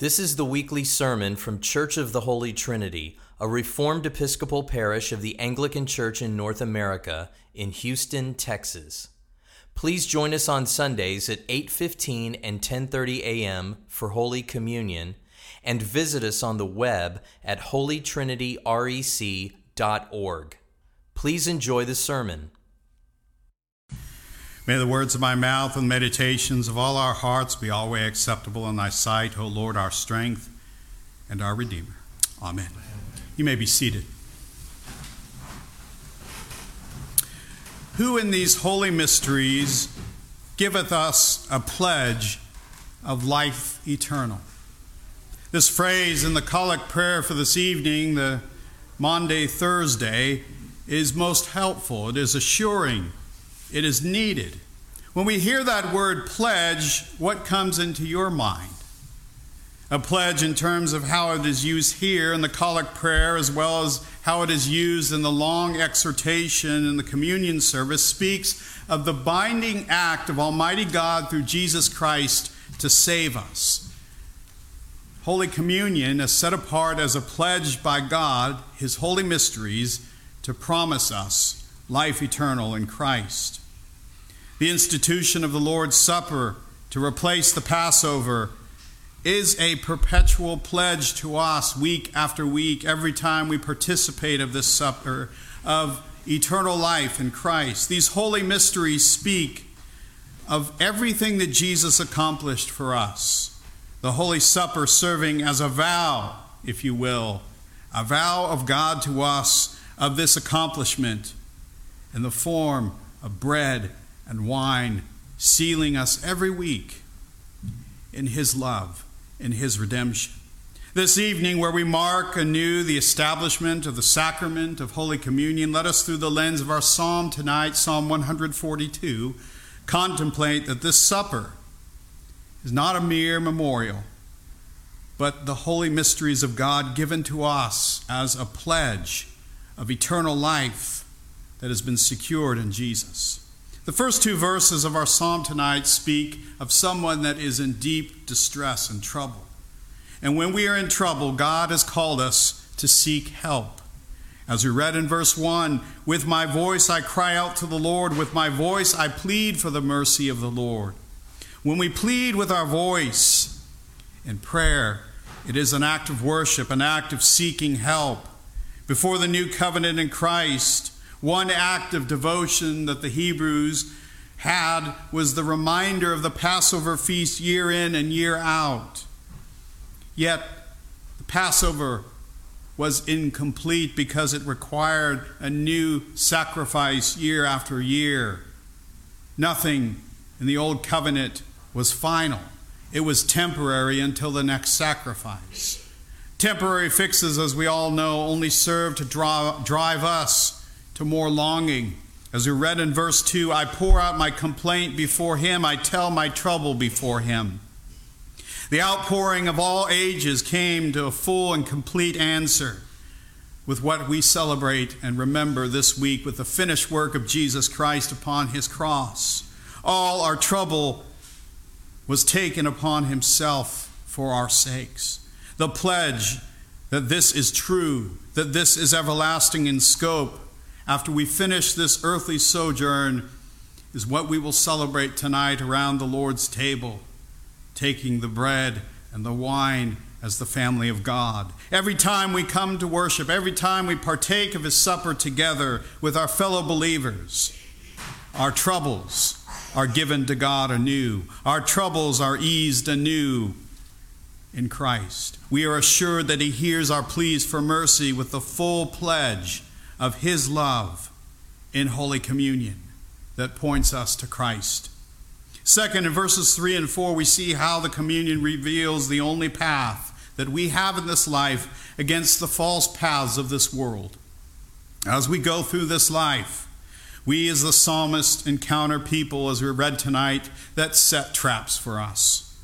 This is the weekly sermon from Church of the Holy Trinity, a Reformed Episcopal parish of the Anglican Church in North America in Houston, Texas. Please join us on Sundays at 8:15 and 10:30 a.m. for Holy Communion and visit us on the web at holytrinityrec.org. Please enjoy the sermon. May the words of my mouth and meditations of all our hearts be always acceptable in thy sight, O Lord, our strength and our Redeemer. Amen. You may be seated. Who in these holy mysteries giveth us a pledge of life eternal? This phrase in the collect prayer for this evening, the Maundy Thursday, is most helpful. It is assuring it is needed. When we hear that word pledge, what comes into your mind? A pledge in terms of how it is used here in the collect prayer, as well as how it is used in the long exhortation in the communion service, speaks of the binding act of Almighty God through Jesus Christ to save us. Holy Communion is set apart as a pledge by God, His holy mysteries, to promise us life eternal in Christ. The institution of the Lord's Supper to replace the Passover is a perpetual pledge to us week after week, every time we participate of this supper of eternal life in Christ. These holy mysteries speak of everything that Jesus accomplished for us. The Holy Supper serving as a vow, if you will, a vow of God to us of this accomplishment in the form of bread and wine, sealing us every week in His love, in His redemption. This evening, where we mark anew the establishment of the sacrament of Holy Communion, let us, through the lens of our psalm tonight, Psalm 142, contemplate that this supper is not a mere memorial, but the holy mysteries of God given to us as a pledge of eternal life that has been secured in Jesus. The first two verses of our psalm tonight speak of someone that is in deep distress and trouble. And when we are in trouble, God has called us to seek help. As we read in verse 1, with my voice I cry out to the Lord, with my voice I plead for the mercy of the Lord. When we plead with our voice in prayer, it is an act of worship, an act of seeking help. Before the new covenant in Christ, one act of devotion that the Hebrews had was the reminder of the Passover feast year in and year out. Yet, the Passover was incomplete because it required a new sacrifice year after year. Nothing in the Old Covenant was final, it was temporary until the next sacrifice. Temporary fixes, as we all know, only serve to draw, drive us to more longing. As we read in verse 2, I pour out my complaint before him, I tell my trouble before him. The outpouring of all ages came to a full and complete answer with what we celebrate and remember this week with the finished work of Jesus Christ upon his cross. All our trouble was taken upon himself for our sakes the pledge that this is true, that this is everlasting in scope, after we finish this earthly sojourn, is what we will celebrate tonight around the Lord's table, taking the bread and the wine as the family of God. Every time we come to worship, every time we partake of His supper together with our fellow believers, our troubles are given to God anew. Our troubles are eased anew in Christ. We are assured that He hears our pleas for mercy with the full pledge of His love in Holy Communion that points us to Christ. Second, in verses 3 and 4, we see how the communion reveals the only path that we have in this life against the false paths of this world. As we go through this life, we as the psalmist encounter people, as we read tonight, that set traps for us.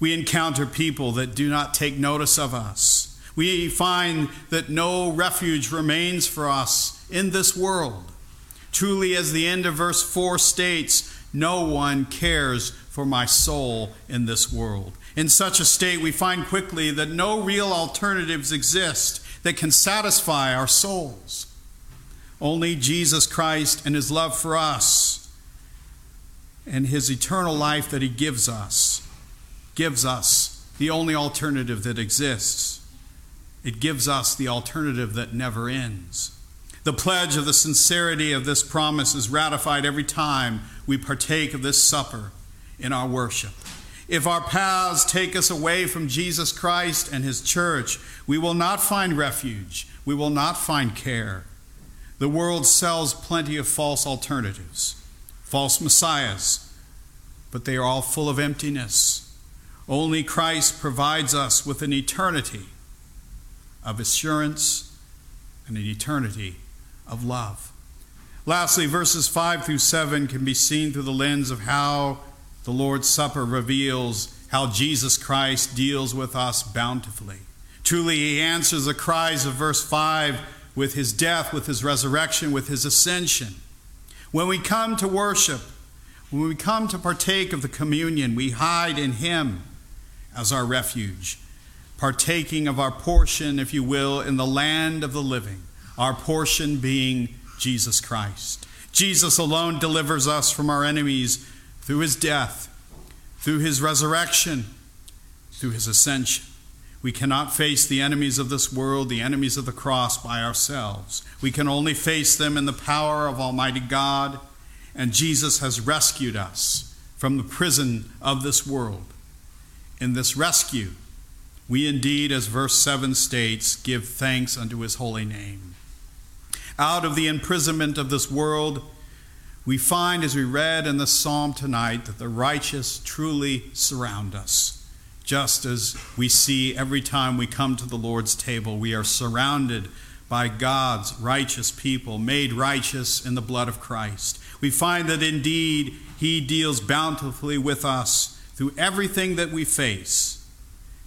We encounter people that do not take notice of us. We find that no refuge remains for us in this world. Truly, as the end of verse 4 states, no one cares for my soul in this world. In such a state, we find quickly that no real alternatives exist that can satisfy our souls. Only Jesus Christ and his love for us and his eternal life that he gives us gives us the only alternative that exists. It gives us the alternative that never ends. The pledge of the sincerity of this promise is ratified every time we partake of this supper in our worship. If our paths take us away from Jesus Christ and His church, we will not find refuge. We will not find care. The world sells plenty of false alternatives, false messiahs, but they are all full of emptiness. Only Christ provides us with an eternity of assurance and an eternity of love. Lastly, verses 5 through 7 can be seen through the lens of how the Lord's Supper reveals how Jesus Christ deals with us bountifully. Truly, he answers the cries of verse 5 with his death, with his resurrection, with his ascension. When we come to worship, when we come to partake of the communion, we hide in him as our refuge, partaking of our portion, if you will, in the land of the living, our portion being Jesus Christ. Jesus alone delivers us from our enemies through his death, through his resurrection, through his ascension. We cannot face the enemies of this world, the enemies of the cross, by ourselves. We can only face them in the power of Almighty God, and Jesus has rescued us from the prison of this world. In this rescue, we indeed, as verse 7 states, give thanks unto his holy name. Out of the imprisonment of this world, we find, as we read in the psalm tonight, that the righteous truly surround us. Just as we see every time we come to the Lord's table, we are surrounded by God's righteous people, made righteous in the blood of Christ. We find that indeed He deals bountifully with us through everything that we face,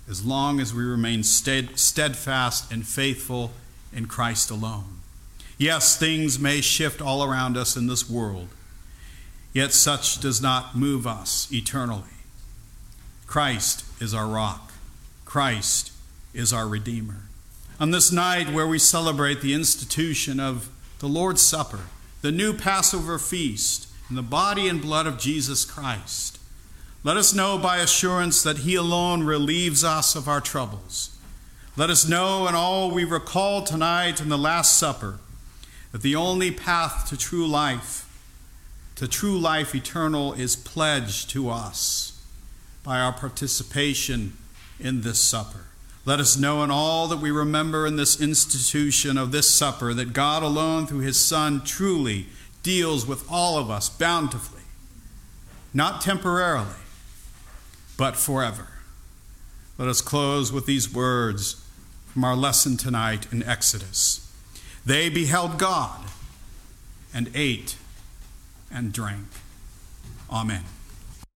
as long as we remain steadfast and faithful in Christ alone. Yes, things may shift all around us in this world, yet such does not move us eternally. Christ is our rock, Christ is our Redeemer. On this night where we celebrate the institution of the Lord's Supper, the new Passover feast, in the body and blood of Jesus Christ, let us know by assurance that He alone relieves us of our troubles. Let us know in all we recall tonight in the Last Supper that the only path to true life, to true life eternal, is pledged to us by our participation in this supper. Let us know in all that we remember in this institution of this supper that God alone, through his Son, truly deals with all of us bountifully, not temporarily, but forever. Let us close with these words from our lesson tonight in Exodus. They beheld God and ate and drank. Amen.